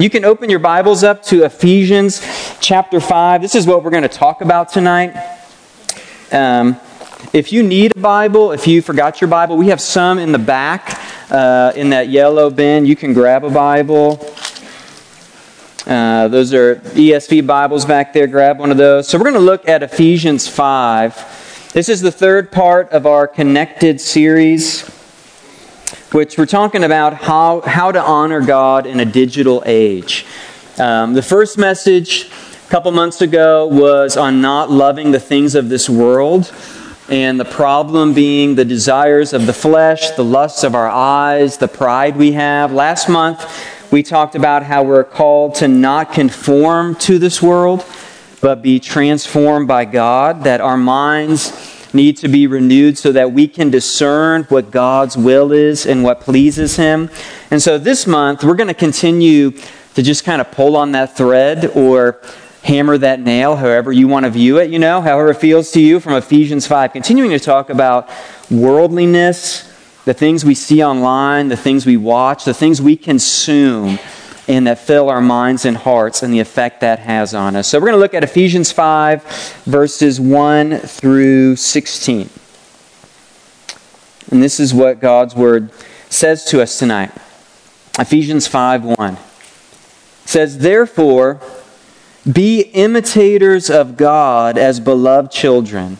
You can open your Bibles up to Ephesians chapter 5. This is what we're going to talk about tonight. Um, if you need a Bible, if you forgot your Bible, we have some in the back uh, in that yellow bin. You can grab a Bible. Uh, those are ESV Bibles back there. Grab one of those. So we're going to look at Ephesians 5. This is the third part of our connected series which we're talking about how, how to honor God in a digital age. Um, the first message a couple months ago was on not loving the things of this world, and the problem being the desires of the flesh, the lusts of our eyes, the pride we have. Last month, we talked about how we're called to not conform to this world, but be transformed by God, that our minds need to be renewed so that we can discern what God's will is and what pleases Him. And so this month, we're going to continue to just kind of pull on that thread or hammer that nail, however you want to view it, you know, however it feels to you from Ephesians 5. Continuing to talk about worldliness, the things we see online, the things we watch, the things we consume and that fill our minds and hearts and the effect that has on us. So we're going to look at Ephesians 5, verses 1 through 16. And this is what God's word says to us tonight. Ephesians 5 1 says, Therefore, be imitators of God as beloved children,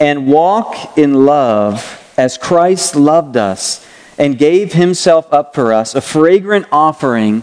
and walk in love as Christ loved us and gave himself up for us, a fragrant offering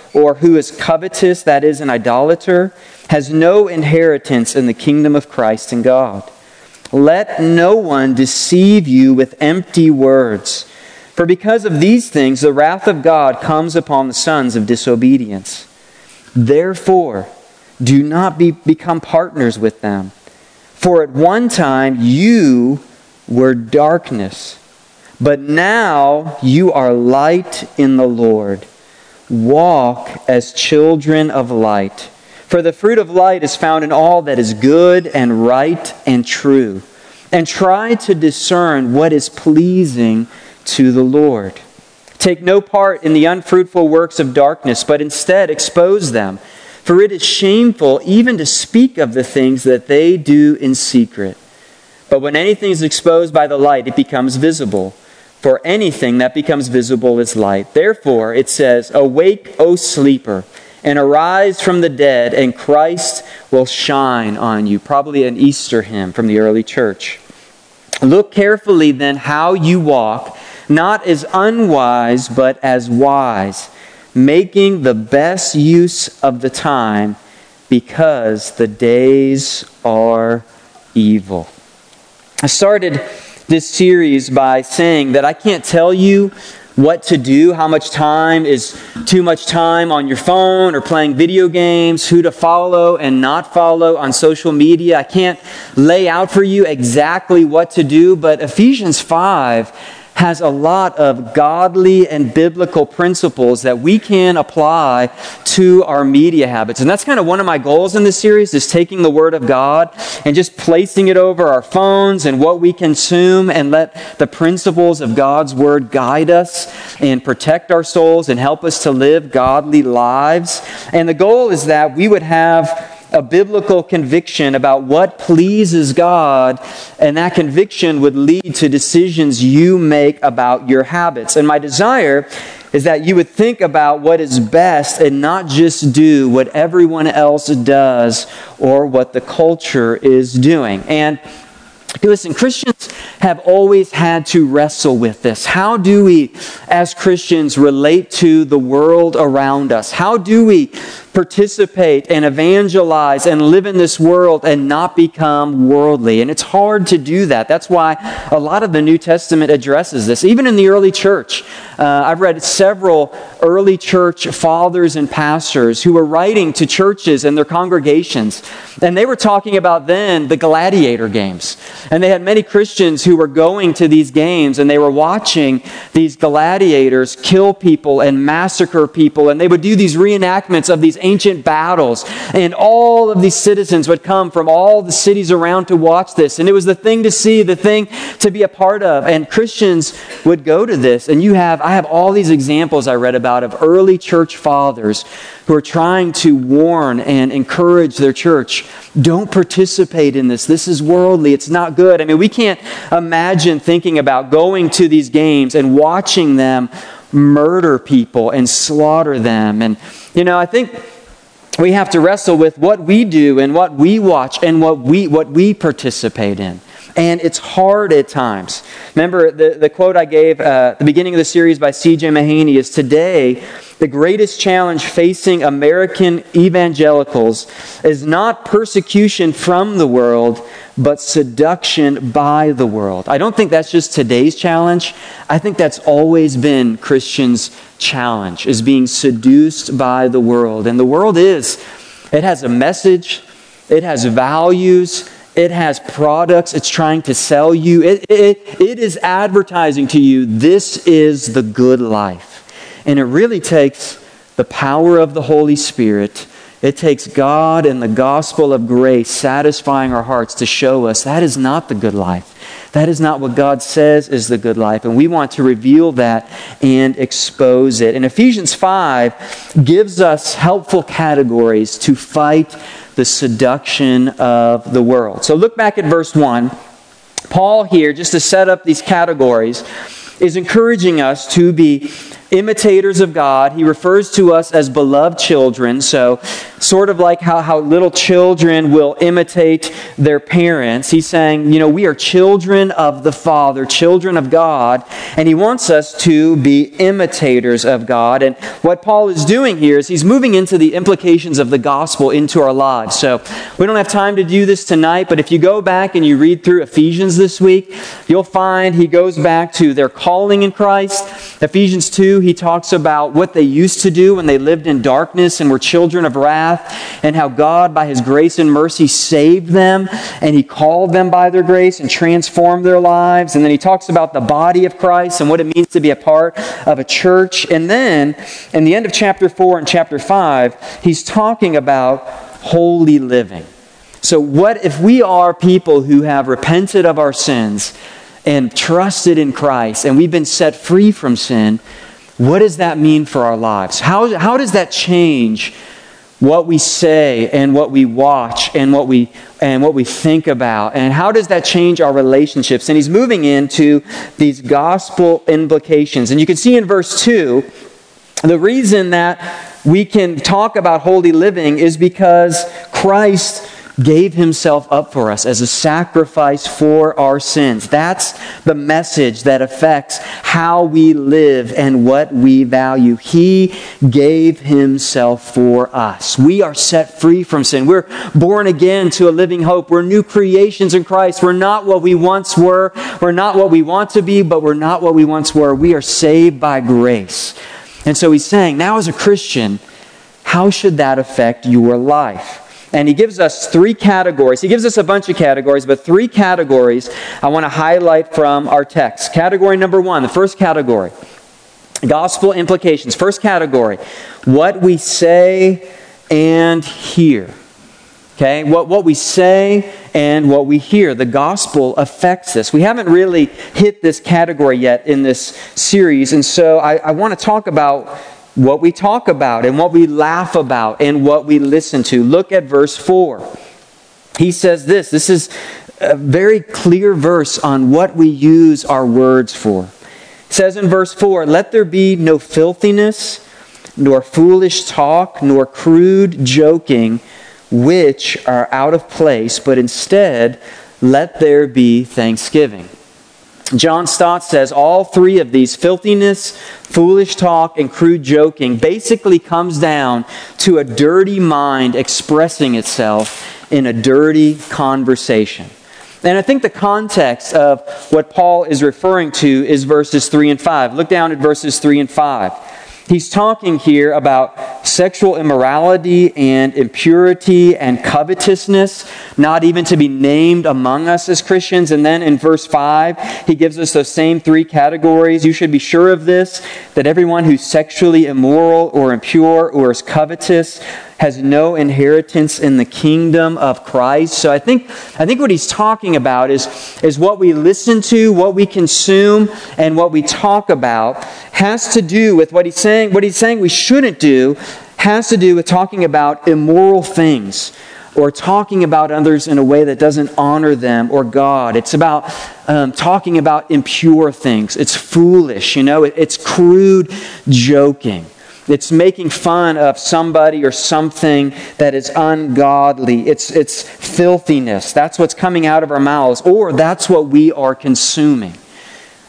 or who is covetous, that is, an idolater, has no inheritance in the kingdom of Christ and God. Let no one deceive you with empty words. For because of these things, the wrath of God comes upon the sons of disobedience. Therefore, do not be, become partners with them. For at one time you were darkness, but now you are light in the Lord. Walk as children of light. For the fruit of light is found in all that is good and right and true. And try to discern what is pleasing to the Lord. Take no part in the unfruitful works of darkness, but instead expose them. For it is shameful even to speak of the things that they do in secret. But when anything is exposed by the light, it becomes visible. For anything that becomes visible is light. Therefore, it says, Awake, O sleeper, and arise from the dead, and Christ will shine on you. Probably an Easter hymn from the early church. Look carefully then how you walk, not as unwise, but as wise, making the best use of the time, because the days are evil. I started this series by saying that I can't tell you what to do, how much time is too much time on your phone or playing video games, who to follow and not follow on social media. I can't lay out for you exactly what to do, but Ephesians 5 has a lot of godly and biblical principles that we can apply to our media habits. And that's kind of one of my goals in this series is taking the word of God and just placing it over our phones and what we consume and let the principles of God's word guide us and protect our souls and help us to live godly lives. And the goal is that we would have a biblical conviction about what pleases God, and that conviction would lead to decisions you make about your habits. And my desire is that you would think about what is best and not just do what everyone else does or what the culture is doing. And Listen, Christians have always had to wrestle with this. How do we, as Christians, relate to the world around us? How do we participate and evangelize and live in this world and not become worldly. And it's hard to do that. That's why a lot of the New Testament addresses this. Even in the early church, uh, I've read several early church fathers and pastors who were writing to churches and their congregations. And they were talking about then the gladiator games. And they had many Christians who were going to these games and they were watching these gladiators kill people and massacre people. And they would do these reenactments of these ancient battles. And all of these citizens would come from all the cities around to watch this. And it was the thing to see, the thing to be a part of. And Christians would go to this. And you have, I have all these examples I read about of early church fathers who are trying to warn and encourage their church don't participate in this. This is worldly. It's not good. I mean, we can't imagine thinking about going to these games and watching them murder people and slaughter them. And, you know, I think we have to wrestle with what we do and what we watch and what we, what we participate in. And it's hard at times. Remember, the, the quote I gave uh, at the beginning of the series by C.J. Mahaney is Today, the greatest challenge facing American evangelicals is not persecution from the world, but seduction by the world. I don't think that's just today's challenge. I think that's always been Christians' challenge, is being seduced by the world. And the world is, it has a message, it has values, it has products it's trying to sell you. It, it, it is advertising to you this is the good life. And it really takes the power of the Holy Spirit. It takes God and the gospel of grace satisfying our hearts to show us that is not the good life. That is not what God says is the good life. And we want to reveal that and expose it. And Ephesians 5 gives us helpful categories to fight the seduction of the world. So look back at verse 1. Paul here, just to set up these categories, is encouraging us to be imitators of God. He refers to us as beloved children. So, sort of like how, how little children will imitate their parents. He's saying, you know, we are children of the Father, children of God, and he wants us to be imitators of God. And what Paul is doing here is he's moving into the implications of the gospel into our lives. So, we don't have time to do this tonight, but if you go back and you read through Ephesians this week, you'll find he goes back to their calling in Christ. Ephesians 2, he talks about what they used to do when they lived in darkness and were children of wrath, and how God, by his grace and mercy, saved them, and he called them by their grace and transformed their lives. And then he talks about the body of Christ and what it means to be a part of a church. And then, in the end of chapter 4 and chapter 5, he's talking about holy living. So, what if we are people who have repented of our sins and trusted in Christ and we've been set free from sin? What does that mean for our lives? How, how does that change what we say and what we watch and what we and what we think about? And how does that change our relationships? And he's moving into these gospel implications. And you can see in verse 2 the reason that we can talk about holy living is because Christ gave himself up for us as a sacrifice for our sins. That's the message that affects how we live and what we value. He gave himself for us. We are set free from sin. We're born again to a living hope. We're new creations in Christ. We're not what we once were. We're not what we want to be, but we're not what we once were. We are saved by grace. And so he's saying, now as a Christian, how should that affect your life? And he gives us three categories. He gives us a bunch of categories, but three categories I want to highlight from our text. Category number one, the first category gospel implications. First category what we say and hear. Okay, what, what we say and what we hear. The gospel affects us. We haven't really hit this category yet in this series, and so I, I want to talk about what we talk about and what we laugh about and what we listen to. Look at verse 4. He says this this is a very clear verse on what we use our words for. It says in verse 4 Let there be no filthiness, nor foolish talk, nor crude joking, which are out of place, but instead let there be thanksgiving. John Stott says all three of these filthiness, foolish talk, and crude joking basically comes down to a dirty mind expressing itself in a dirty conversation. And I think the context of what Paul is referring to is verses 3 and 5. Look down at verses 3 and 5. He's talking here about sexual immorality and impurity and covetousness, not even to be named among us as Christians. And then in verse 5, he gives us those same three categories. You should be sure of this that everyone who's sexually immoral or impure or is covetous has no inheritance in the kingdom of Christ. So I think, I think what he's talking about is, is what we listen to, what we consume, and what we talk about has to do with what he's saying. What he's saying we shouldn't do has to do with talking about immoral things or talking about others in a way that doesn't honor them or God. It's about um, talking about impure things. It's foolish, you know, it's crude joking. It's making fun of somebody or something that is ungodly. It's, it's filthiness. That's what's coming out of our mouths, or that's what we are consuming.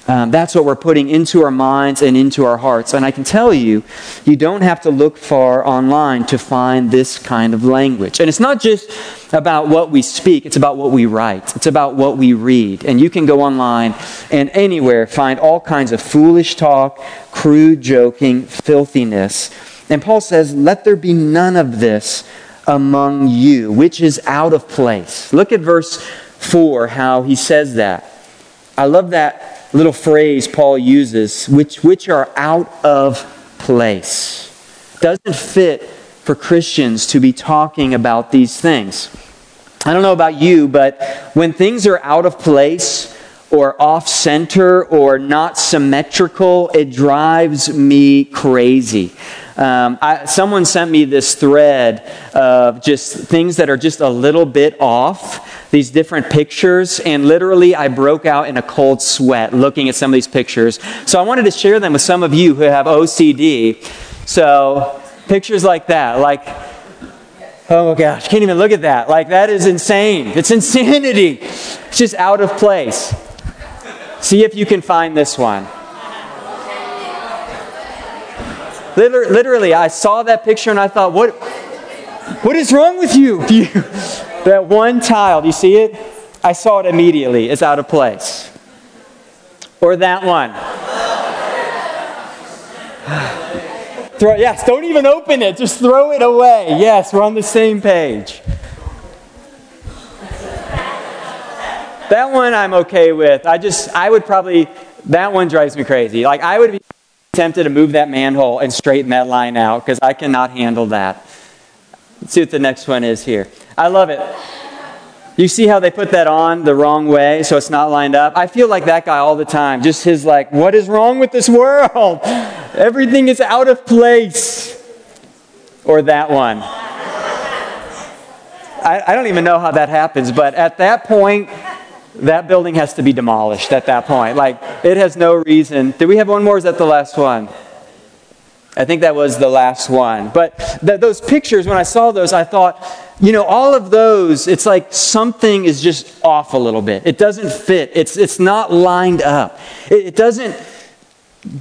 Um, that's what we're putting into our minds and into our hearts. And I can tell you, you don't have to look far online to find this kind of language. And it's not just about what we speak, it's about what we write, it's about what we read. And you can go online and anywhere find all kinds of foolish talk, crude joking, filthiness. And Paul says, Let there be none of this among you, which is out of place. Look at verse 4, how he says that. I love that little phrase Paul uses, which, which are out of place. Doesn't fit for Christians to be talking about these things. I don't know about you, but when things are out of place or off center or not symmetrical, it drives me crazy. Um, I, someone sent me this thread of just things that are just a little bit off, these different pictures, and literally I broke out in a cold sweat looking at some of these pictures. So I wanted to share them with some of you who have OCD. So pictures like that, like, oh my gosh, can't even look at that. Like, that is insane. It's insanity. It's just out of place. See if you can find this one. Literally, I saw that picture and I thought, what, what is wrong with you? That one tile, you see it? I saw it immediately. It's out of place. Or that one. throw, yes, don't even open it. Just throw it away. Yes, we're on the same page. That one I'm okay with. I just, I would probably, that one drives me crazy. Like, I would be tempted to move that manhole and straighten that line out because I cannot handle that. Let's see what the next one is here. I love it. You see how they put that on the wrong way so it's not lined up? I feel like that guy all the time. Just his, like, what is wrong with this world? Everything is out of place. Or that one. I, I don't even know how that happens, but at that point, that building has to be demolished at that point. Like, it has no reason. Do we have one more? is that the last one? I think that was the last one. But th- those pictures, when I saw those, I thought, you know, all of those, it's like something is just off a little bit. It doesn't fit, it's, it's not lined up. It, it doesn't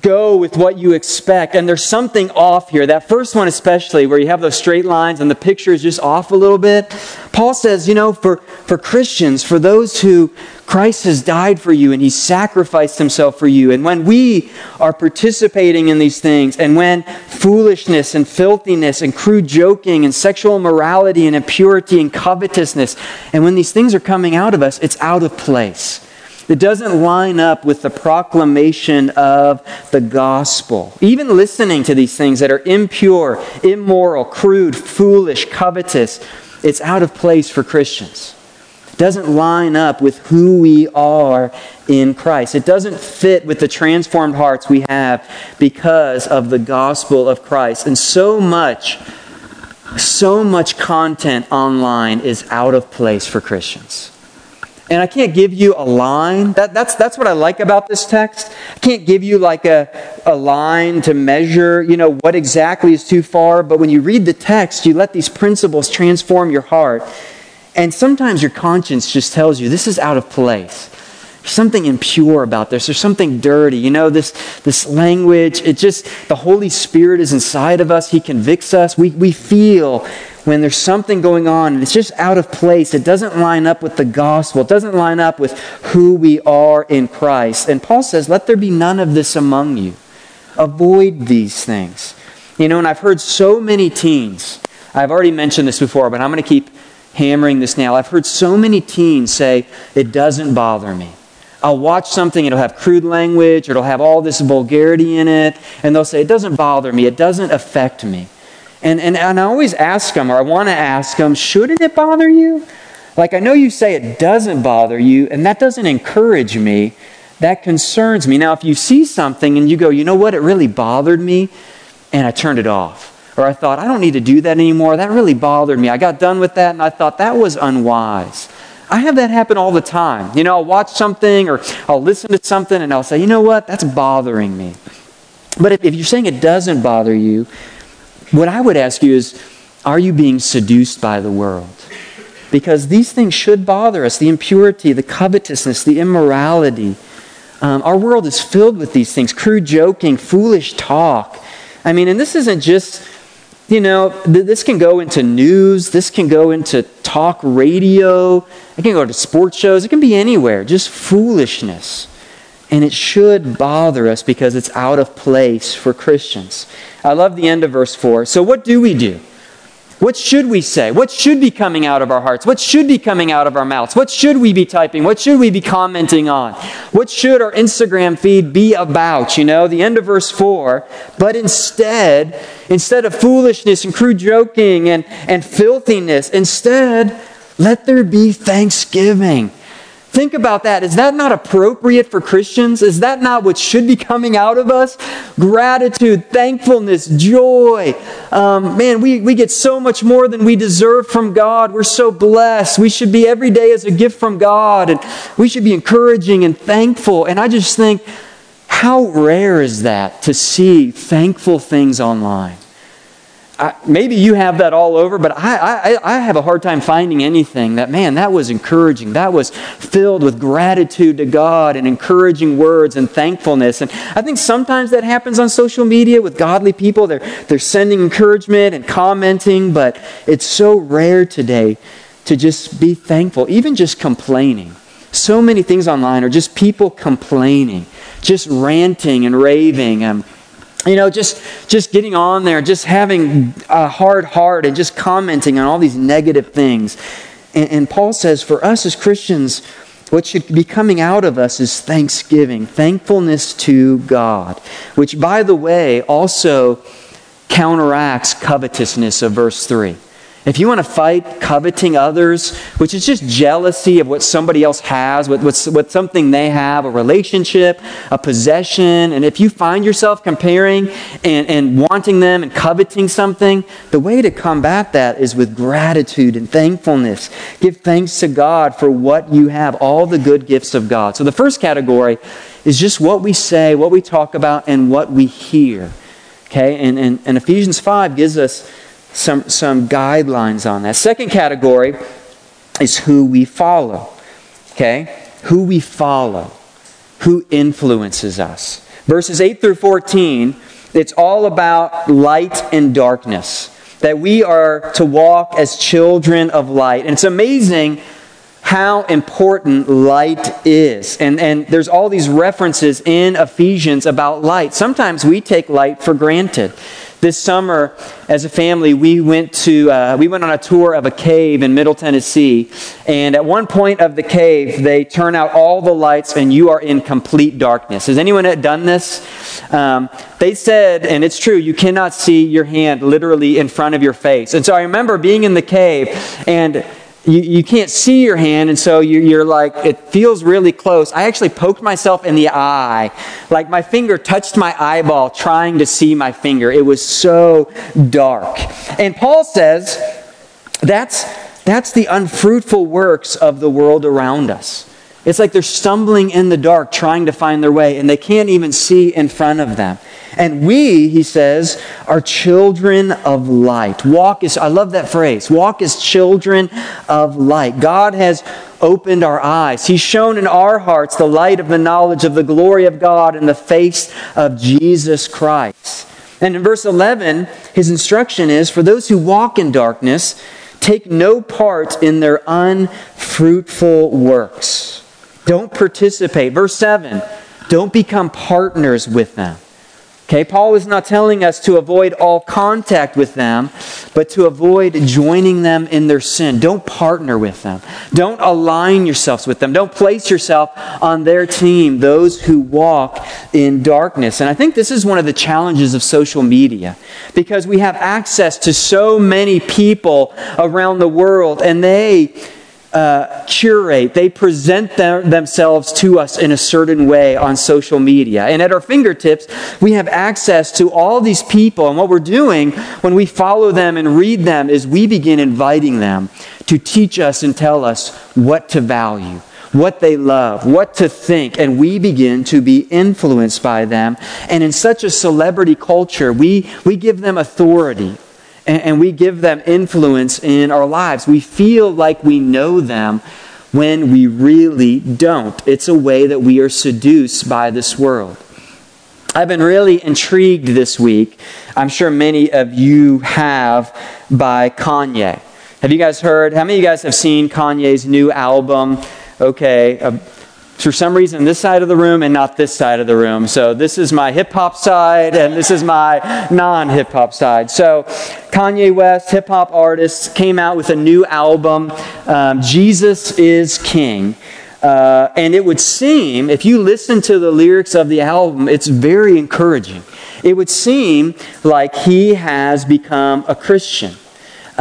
go with what you expect. And there's something off here. That first one, especially, where you have those straight lines and the picture is just off a little bit. Paul says, you know, for, for Christians, for those who Christ has died for you and he sacrificed himself for you. And when we are participating in these things, and when foolishness and filthiness and crude joking and sexual immorality and impurity and covetousness, and when these things are coming out of us, it's out of place. It doesn't line up with the proclamation of the gospel. Even listening to these things that are impure, immoral, crude, foolish, covetous, it's out of place for Christians. It doesn't line up with who we are in Christ. It doesn't fit with the transformed hearts we have because of the gospel of Christ. And so much, so much content online is out of place for Christians. And I can't give you a line. That, that's, that's what I like about this text. I can't give you like a, a line to measure, you know, what exactly is too far. But when you read the text, you let these principles transform your heart. And sometimes your conscience just tells you this is out of place. There's something impure about this. There's something dirty. You know, this, this language, it just, the Holy Spirit is inside of us. He convicts us. We, we feel when there's something going on and it's just out of place. It doesn't line up with the gospel. It doesn't line up with who we are in Christ. And Paul says, let there be none of this among you. Avoid these things. You know, and I've heard so many teens, I've already mentioned this before, but I'm going to keep hammering this now. I've heard so many teens say, it doesn't bother me. I'll watch something, it'll have crude language, or it'll have all this vulgarity in it, and they'll say, It doesn't bother me, it doesn't affect me. And, and, and I always ask them, or I want to ask them, Shouldn't it bother you? Like, I know you say it doesn't bother you, and that doesn't encourage me. That concerns me. Now, if you see something and you go, You know what, it really bothered me, and I turned it off. Or I thought, I don't need to do that anymore. That really bothered me. I got done with that, and I thought that was unwise. I have that happen all the time. You know, I'll watch something or I'll listen to something and I'll say, you know what, that's bothering me. But if, if you're saying it doesn't bother you, what I would ask you is, are you being seduced by the world? Because these things should bother us the impurity, the covetousness, the immorality. Um, our world is filled with these things crude joking, foolish talk. I mean, and this isn't just you know, th- this can go into news, this can go into talk radio, it can go to sports shows, it can be anywhere, just foolishness. And it should bother us because it's out of place for Christians. I love the end of verse 4. So, what do we do? What should we say? What should be coming out of our hearts? What should be coming out of our mouths? What should we be typing? What should we be commenting on? What should our Instagram feed be about? You know, the end of verse 4. But instead, instead of foolishness and crude joking and, and filthiness, instead, let there be thanksgiving. Think about that. Is that not appropriate for Christians? Is that not what should be coming out of us? Gratitude, thankfulness, joy. Um, man, we, we get so much more than we deserve from God. We're so blessed. We should be every day as a gift from God, and we should be encouraging and thankful. And I just think, how rare is that to see thankful things online? I, maybe you have that all over, but I, I, I have a hard time finding anything that, man, that was encouraging. That was filled with gratitude to God and encouraging words and thankfulness. And I think sometimes that happens on social media with godly people. They're, they're sending encouragement and commenting, but it's so rare today to just be thankful, even just complaining. So many things online are just people complaining, just ranting and raving. Um, you know just just getting on there just having a hard heart and just commenting on all these negative things. And, and, paul says for us as christians what should be coming out of us is thanksgiving thankfulness to god which by the way also counteracts covetousness of verse 3 if you want to fight coveting others, which is just jealousy of what somebody else has, what something they have, a relationship, a possession, and if you find yourself comparing and, and wanting them and coveting something, the way to combat that is with gratitude and thankfulness. Give thanks to God for what you have, all the good gifts of God. So the first category is just what we say, what we talk about, and what we hear. Okay? And, and, and Ephesians 5 gives us some, some guidelines on that. Second category is who we follow. Okay? Who we follow. Who influences us. Verses 8 through 14, it's all about light and darkness. That we are to walk as children of light. And it's amazing how important light is. And, and there's all these references in Ephesians about light. Sometimes we take light for granted. This summer, as a family, we went to uh, we went on a tour of a cave in Middle Tennessee, and at one point of the cave, they turn out all the lights, and you are in complete darkness. Has anyone done this? Um, they said, and it's true, you cannot see your hand literally in front of your face. And so I remember being in the cave, and you, you can't see your hand, and so you, you're like, it feels really close. I actually poked myself in the eye. Like my finger touched my eyeball trying to see my finger. It was so dark. And Paul says that's, that's the unfruitful works of the world around us. It's like they're stumbling in the dark trying to find their way, and they can't even see in front of them. And we, he says, are children of light. Walk as, I love that phrase, walk as children of light. God has opened our eyes. He's shown in our hearts the light of the knowledge of the glory of God in the face of Jesus Christ. And in verse 11, his instruction is for those who walk in darkness, take no part in their unfruitful works. Don't participate. Verse 7, don't become partners with them. Okay, Paul is not telling us to avoid all contact with them, but to avoid joining them in their sin. Don't partner with them. Don't align yourselves with them. Don't place yourself on their team, those who walk in darkness. And I think this is one of the challenges of social media because we have access to so many people around the world and they uh, curate, they present their, themselves to us in a certain way on social media. And at our fingertips, we have access to all these people. And what we're doing when we follow them and read them is we begin inviting them to teach us and tell us what to value. What they love, what to think, and we begin to be influenced by them. And in such a celebrity culture, we, we give them authority and, and we give them influence in our lives. We feel like we know them when we really don't. It's a way that we are seduced by this world. I've been really intrigued this week. I'm sure many of you have by Kanye. Have you guys heard? How many of you guys have seen Kanye's new album? Okay, uh, for some reason this side of the room and not this side of the room. So this is my hip hop side and this is my non hip hop side. So Kanye West, hip hop artist, came out with a new album, um, Jesus is King. Uh, and it would seem, if you listen to the lyrics of the album, it's very encouraging. It would seem like he has become a Christian.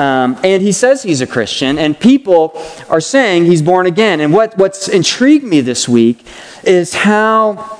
Um, and he says he's a Christian, and people are saying he's born again. And what, what's intrigued me this week is how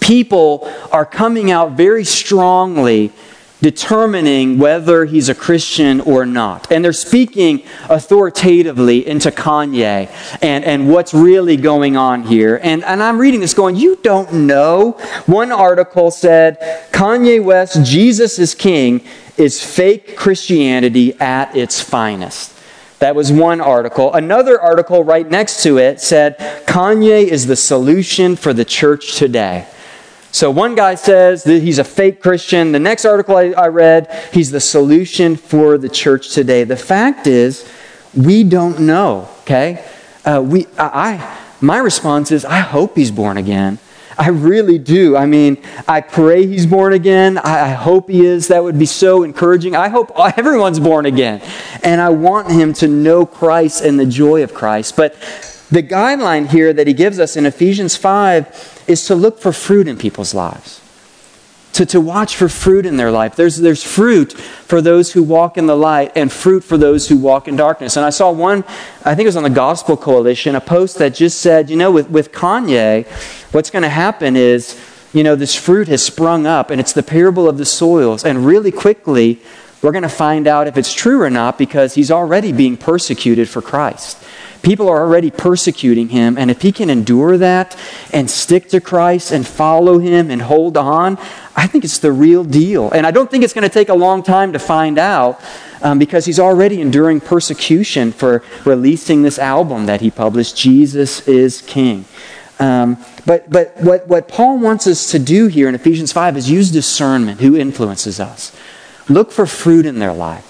people are coming out very strongly determining whether he's a Christian or not. And they're speaking authoritatively into Kanye and, and what's really going on here. And, and I'm reading this going, You don't know. One article said, Kanye West, Jesus is King, is fake Christianity at its finest. That was one article. Another article right next to it said, Kanye is the solution for the church today. So one guy says that he's a fake Christian. The next article I, I read, he's the solution for the church today. The fact is, we don't know, okay? Uh, we, I, my response is, I hope he's born again. I really do. I mean, I pray he's born again. I, hope he is. That would be so encouraging. I hope everyone's born again. And I want him to know Christ and the joy of Christ. But the guideline here that he gives us in Ephesians 5 is to look for fruit in people's lives to, to watch for fruit in their life. There's, there's fruit for those who walk in the light and fruit for those who walk in darkness. And I saw one, I think it was on the Gospel Coalition, a post that just said, you know, with, with Kanye, what's going to happen is, you know, this fruit has sprung up and it's the parable of the soils. And really quickly, we're going to find out if it's true or not because he's already being persecuted for Christ. People are already persecuting him, and if he can endure that and stick to Christ and follow him and hold on, I think it's the real deal. And I don't think it's going to take a long time to find out um, because he's already enduring persecution for releasing this album that he published, Jesus is King. Um, but but what, what Paul wants us to do here in Ephesians 5 is use discernment who influences us. Look for fruit in their life.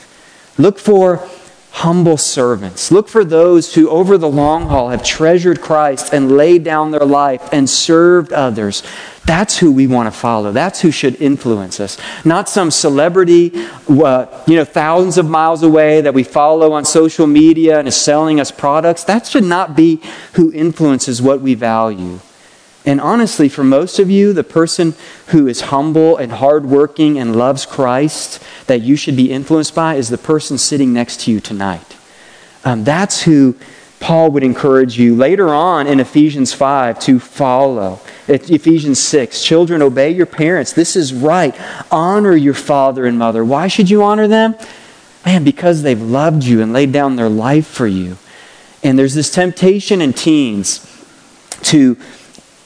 Look for humble servants. Look for those who, over the long haul, have treasured Christ and laid down their life and served others. That's who we want to follow. That's who should influence us. Not some celebrity, uh, you know, thousands of miles away that we follow on social media and is selling us products. That should not be who influences what we value. And honestly, for most of you, the person who is humble and hardworking and loves Christ that you should be influenced by is the person sitting next to you tonight. Um, that's who Paul would encourage you later on in Ephesians 5 to follow. Ephesians 6 Children, obey your parents. This is right. Honor your father and mother. Why should you honor them? Man, because they've loved you and laid down their life for you. And there's this temptation in teens to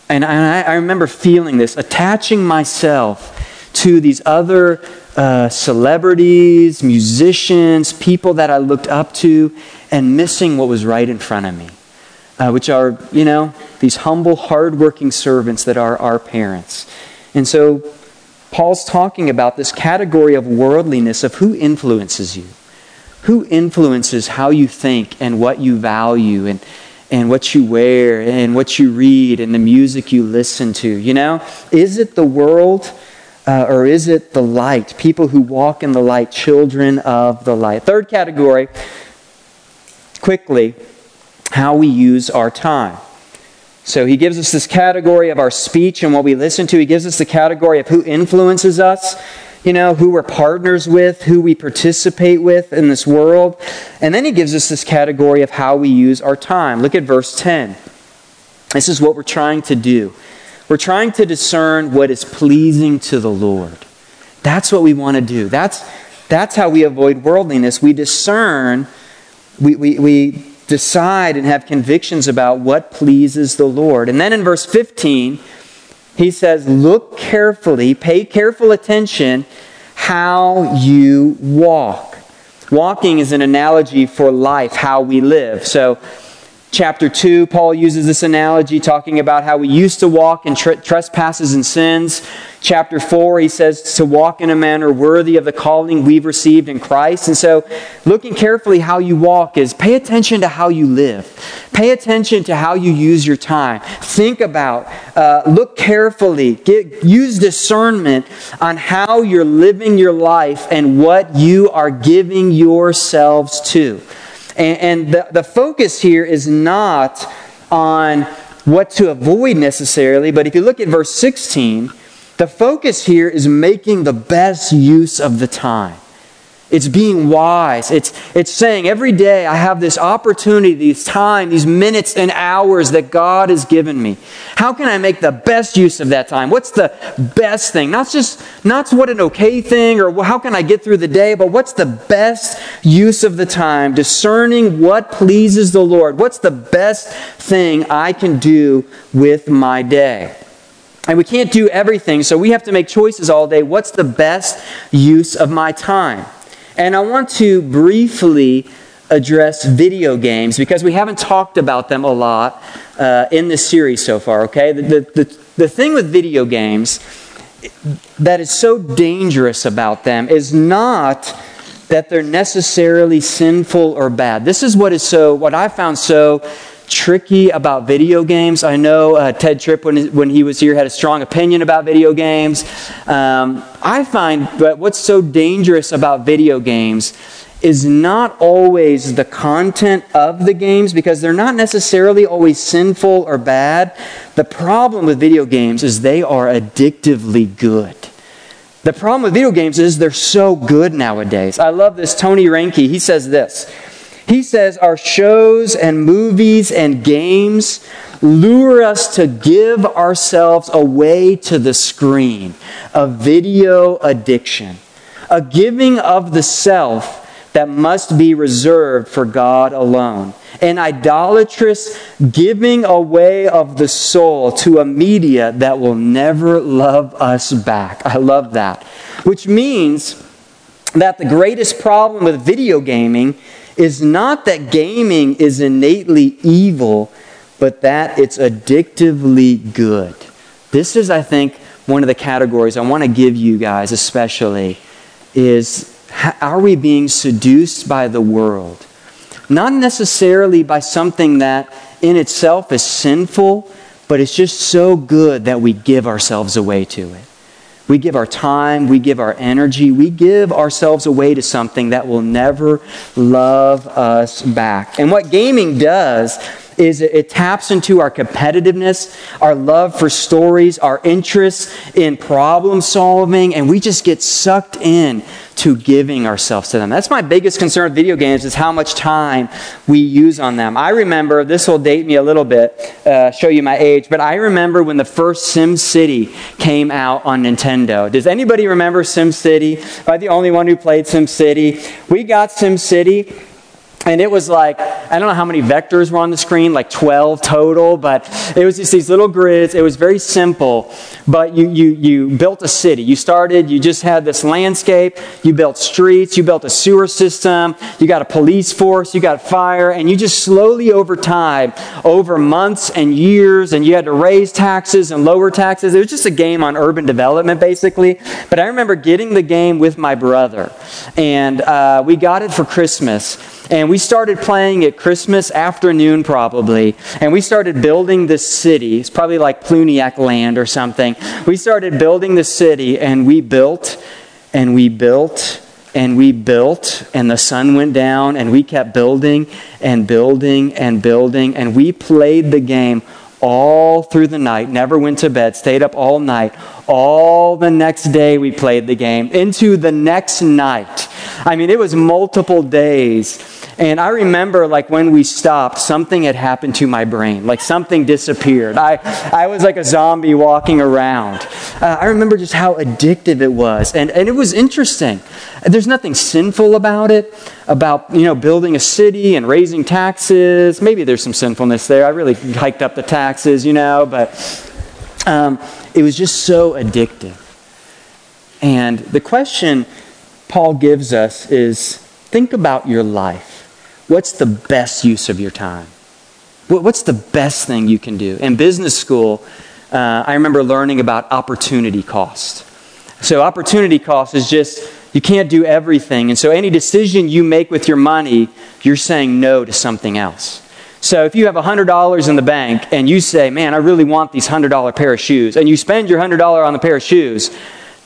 and I, I remember feeling this, attaching myself to these other uh, celebrities, musicians, people that I looked up to, and missing what was right in front of me. uh, which are, you know, these humble, hardworking servants that are our parents. And so Paul's talking about this category of worldliness of who influences you. Who influences how you think and what you value and, and what you wear and what you read and the music you listen to? You know, is it the world uh, or is it the light? People who walk in the light, children of the light. Third category, quickly, how we use our time. So he gives us this category of our speech and what we listen to. He gives us the category of who influences us, you know, who we're partners with, who we participate with in this world. And then he gives us this category of how we use our time. Look at verse 10. This is what we're trying to do. We're trying to discern what is pleasing to the Lord. That's what we want to do. That's, that's how we avoid worldliness. We discern, we, we, we decide and have convictions about what pleases the Lord. And then in verse 15, he says, Look carefully, pay careful attention how you walk. Walking is an analogy for life, how we live. So, chapter 2, Paul uses this analogy talking about how we used to walk in trespasses and sins. Chapter 4, he says to walk in a manner worthy of the calling we've received in Christ. And so, looking carefully how you walk is pay attention to how you live, pay attention to how you use your time. Think about, uh, look carefully, get, use discernment on how you're living your life and what you are giving yourselves to. And, and the, the focus here is not on what to avoid necessarily, but if you look at verse 16, the focus here is making the best use of the time. It's being wise. It's, it's saying every day I have this opportunity, these time, these minutes and hours that God has given me. How can I make the best use of that time? What's the best thing? Not just not what an okay thing or how can I get through the day, but what's the best use of the time? Discerning what pleases the Lord. What's the best thing I can do with my day? And we can't do everything, so we have to make choices all day. What's the best use of my time? And I want to briefly address video games because we haven't talked about them a lot uh, in this series so far, okay? The, the, the, the thing with video games that is so dangerous about them is not that they're necessarily sinful or bad. This is what is so, what I found so tricky about video games. I know uh, Tedd Tripp, when, when he was here, had a strong opinion about video games. Um, I find that what's so dangerous about video games is not always the content of the games because they're not necessarily always sinful or bad. The problem with video games is they are addictively good. The problem with video games is they're so good nowadays. I love this. Tony Reinke, he says this. He says our shows and movies and games lure us to give ourselves away to the screen, a video addiction, a giving of the self that must be reserved for God alone, an idolatrous giving away of the soul to a media that will never love us back. I love that. Which means that the greatest problem with video gaming is not that gaming is innately evil, but that it's addictively good. This is, I think, one of the categories I want to give you guys, especially, is are we being seduced by the world? Not necessarily by something that in itself is sinful, but it's just so good that we give ourselves away to it. We give our time, we give our energy, we give ourselves away to something that will never love us back. And what gaming does is it taps into our competitiveness, our love for stories, our interest in problem solving, and we just get sucked in to giving ourselves to them. That's my biggest concern with video games is how much time we use on them. I remember, this will date me a little bit, uh, show you my age, but I remember when the first Sim City came out on Nintendo. Does anybody remember Sim City? Am I the only one who played Sim City? We got Sim City, and it was like, I don't know how many vectors were on the screen, like 12 total, but it was just these little grids. It was very simple, but you, you, you built a city. You started, you just had this landscape, you built streets, you built a sewer system, you got a police force, you got fire, and you just slowly over time, over months and years, and you had to raise taxes and lower taxes. It was just a game on urban development, basically. But I remember getting the game with my brother, and uh, we got it for Christmas. And we started playing at Christmas afternoon, probably. And we started building this city. It's probably like Pluniac land or something. We started building the city, and we built, and we built, and we built, and the sun went down, and we kept building and building and building. And we played the game all through the night, never went to bed, stayed up all night. All the next day we played the game, into the next night. I mean, it was multiple days. And I remember, like, when we stopped, something had happened to my brain. Like, something disappeared. I, I was like a zombie walking around. Uh, I remember just how addictive it was. And, and it was interesting. There's nothing sinful about it, about, you know, building a city and raising taxes. Maybe there's some sinfulness there. I really hiked up the taxes, you know, but um, it was just so addictive. And the question Paul gives us is think about your life. What's the best use of your time? What's the best thing you can do? In business school, uh, I remember learning about opportunity cost. So, opportunity cost is just you can't do everything. And so, any decision you make with your money, you're saying no to something else. So, if you have $100 in the bank and you say, Man, I really want these $100 pair of shoes, and you spend your $100 on the pair of shoes,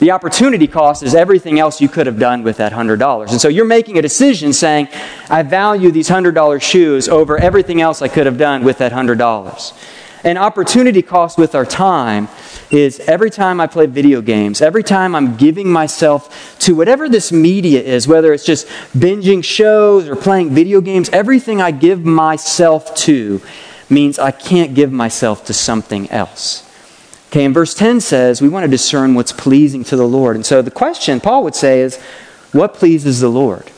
the opportunity cost is everything else you could have done with that $100. And so you're making a decision saying, I value these $100 shoes over everything else I could have done with that $100. And opportunity cost with our time is every time I play video games, every time I'm giving myself to whatever this media is, whether it's just binging shows or playing video games, everything I give myself to means I can't give myself to something else. Okay, and verse 10 says we want to discern what's pleasing to the Lord. And so the question Paul would say is, what pleases the Lord?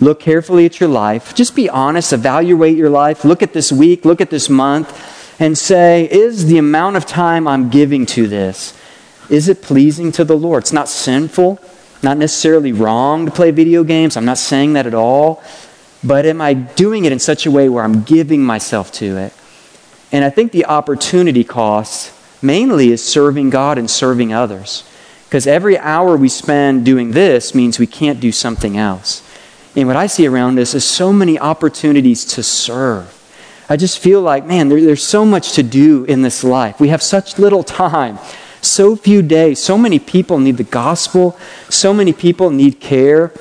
Look carefully at your life. Just be honest, evaluate your life. Look at this week, look at this month, and say, is the amount of time I'm giving to this, is it pleasing to the Lord? It's not sinful, not necessarily wrong to play video games. I'm not saying that at all. But am I doing it in such a way where I'm giving myself to it? And I think the opportunity cost mainly is serving God and serving others. Because every hour we spend doing this means we can't do something else. And what I see around us is so many opportunities to serve. I just feel like, man, there, there's so much to do in this life. We have such little time, so few days. So many people need the gospel, so many people need care.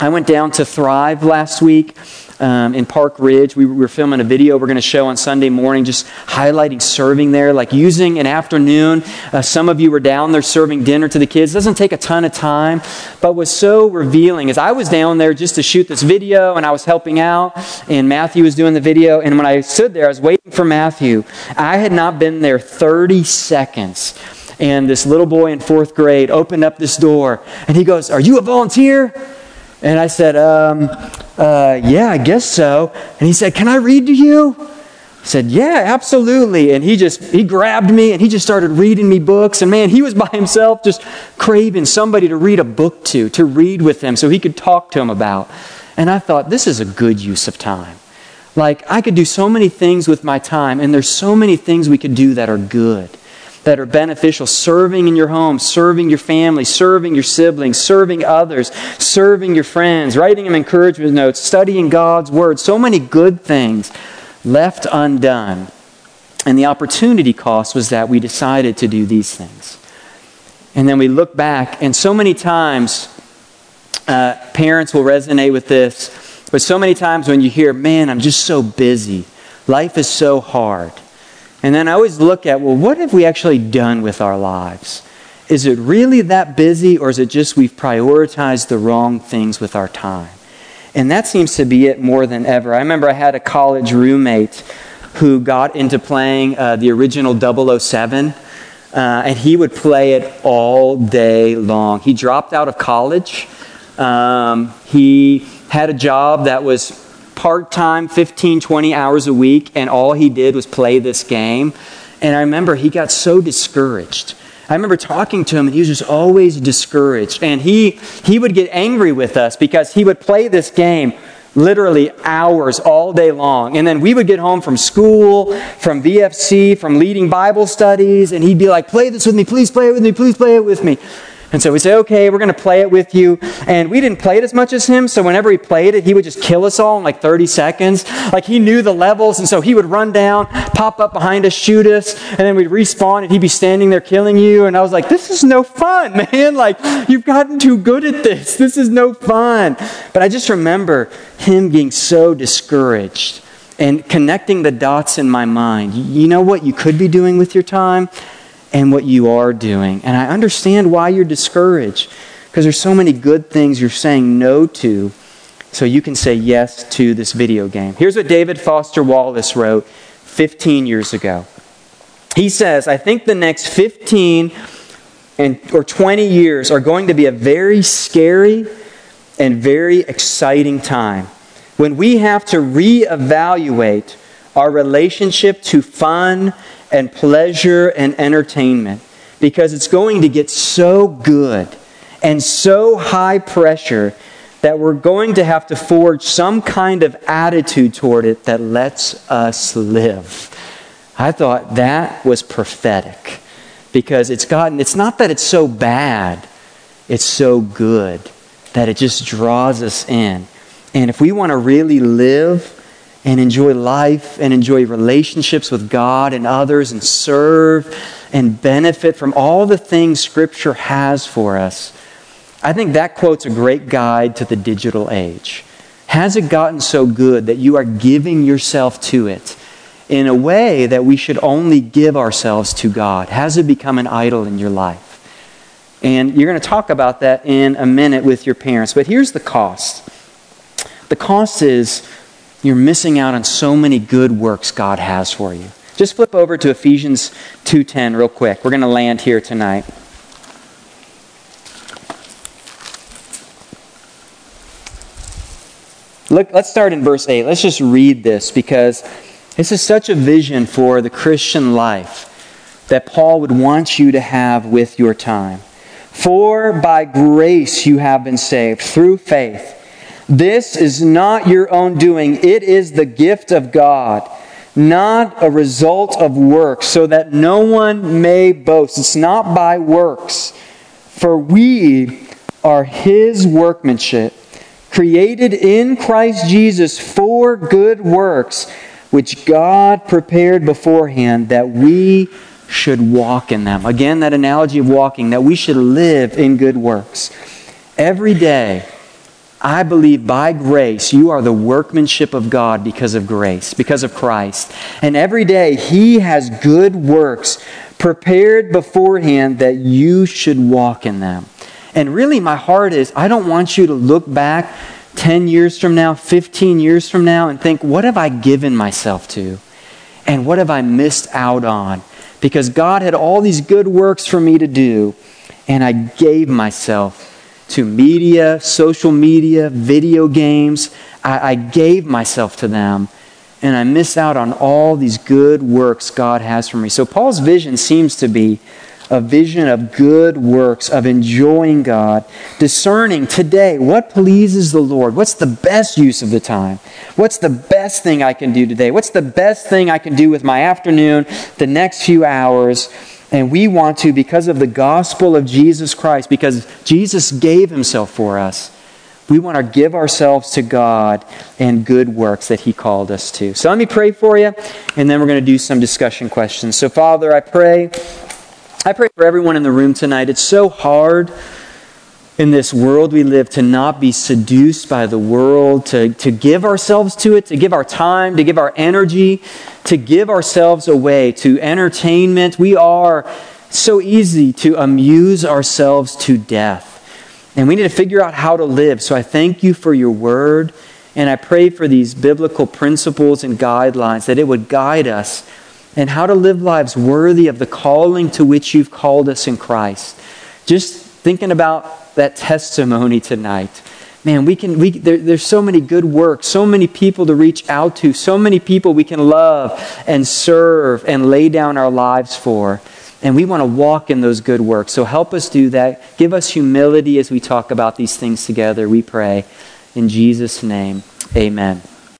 I went down to Thrive last week um, in Park Ridge. We were filming a video we're going to show on Sunday morning, just highlighting serving there, like using an afternoon. Uh, some of you were down there serving dinner to the kids. It doesn't take a ton of time, but was so revealing. As I was down there just to shoot this video, and I was helping out, and Matthew was doing the video, and when I stood there, I was waiting for Matthew. I had not been there 30 seconds and this little boy in fourth grade opened up this door and he goes, Are you a volunteer? And I said, um, uh, Yeah, I guess so. And he said, Can I read to you? I said, Yeah, absolutely. And he just, he grabbed me and he just started reading me books. And man, he was by himself just craving somebody to read a book to, to read with him so he could talk to him about. And I thought, this is a good use of time. Like, I could do so many things with my time, and there's so many things we could do that are good that are beneficial. Serving in your home, serving your family, serving your siblings, serving others, serving your friends, writing them encouragement notes, studying God's Word. So many good things left undone. And the opportunity cost was that we decided to do these things. And then we look back, and so many times, uh, parents will resonate with this, but so many times when you hear, man, I'm just so busy, life is so hard. And then I always look at, well, what have we actually done with our lives? Is it really that busy, or is it just we've prioritized the wrong things with our time? And that seems to be it more than ever. I remember I had a college roommate who got into playing uh, the original 007, uh, and he would play it all day long. He dropped out of college. Um, he had a job that was part time, 15, 20 hours a week, and all he did was play this game. And I remember he got so discouraged. I remember talking to him, and he was just always discouraged. And he, he would get angry with us because he would play this game literally hours all day long. And then we would get home from school, from VFC, from leading Bible studies, and he'd be like, Play this with me, please play it with me, please play it with me. And so we say, okay, we're going to play it with you. And we didn't play it as much as him, so whenever he played it, he would just kill us all in like 30 seconds. Like he knew the levels, and so he would run down, pop up behind us, shoot us, and then we'd respawn, and he'd be standing there killing you. And I was like, this is no fun, man. Like, you've gotten too good at this. This is no fun. But I just remember him being so discouraged and connecting the dots in my mind. You know what you could be doing with your time? And what you are doing. And I understand why you're discouraged because there's so many good things you're saying no to so you can say yes to this video game. Here's what David Foster Wallace wrote 15 years ago. He says, I think the next 15 and, or 20 years are going to be a very scary and very exciting time when we have to reevaluate our relationship to fun and pleasure and entertainment because it's going to get so good and so high pressure that we're going to have to forge some kind of attitude toward it that lets us live. I thought that was prophetic because it's gotten, it's not that it's so bad, it's so good that it just draws us in. And if we want to really live and enjoy life and enjoy relationships with God and others and serve and benefit from all the things Scripture has for us, I think that quote's a great guide to the digital age. Has it gotten so good that you are giving yourself to it in a way that we should only give ourselves to God? Has it become an idol in your life? And you're going to talk about that in a minute with your parents. But here's the cost the cost is you're missing out on so many good works God has for you. Just flip over to Ephesians 2:10 real quick. We're going to land here tonight. Look, let's start in verse 8. Let's just read this because this is such a vision for the Christian life that Paul would want you to have with your time. For by grace you have been saved through faith this is not your own doing, it is the gift of God, not a result of works, so that no one may boast. It's not by works. For we are his workmanship, created in Christ Jesus for good works, which God prepared beforehand that we should walk in them. Again, that analogy of walking, that we should live in good works. Every day, I believe by grace you are the workmanship of God because of grace, because of Christ. And every day He has good works prepared beforehand that you should walk in them. And really, my heart is I don't want you to look back 10 years from now, 15 years from now, and think, what have I given myself to? And what have I missed out on? Because God had all these good works for me to do, and I gave myself to media, social media, video games. I, I gave myself to them and I miss out on all these good works God has for me. So Paul's vision seems to be a vision of good works, of enjoying God, discerning today what pleases the Lord. What's the best use of the time? What's the best thing I can do today? What's the best thing I can do with my afternoon, the next few hours? And we want to, because of the gospel of Jesus Christ, because Jesus gave himself for us, we want to give ourselves to God and good works that he called us to. So let me pray for you, and then we're going to do some discussion questions. So, Father, I pray. I pray for everyone in the room tonight. It's so hard in this world we live to not be seduced by the world, to, to give ourselves to it, to give our time, to give our energy, to give ourselves away to entertainment. We are so easy to amuse ourselves to death. And we need to figure out how to live. So I thank you for your word. And I pray for these biblical principles and guidelines that it would guide us and how to live lives worthy of the calling to which you've called us in Christ. Just thinking about that testimony tonight. man, we can, we, there, there's so many good works, so many people to reach out to, so many people we can love and serve and lay down our lives for. And we want to walk in those good works. So help us do that. Give us humility as we talk about these things together, we pray. In Jesus' name, amen.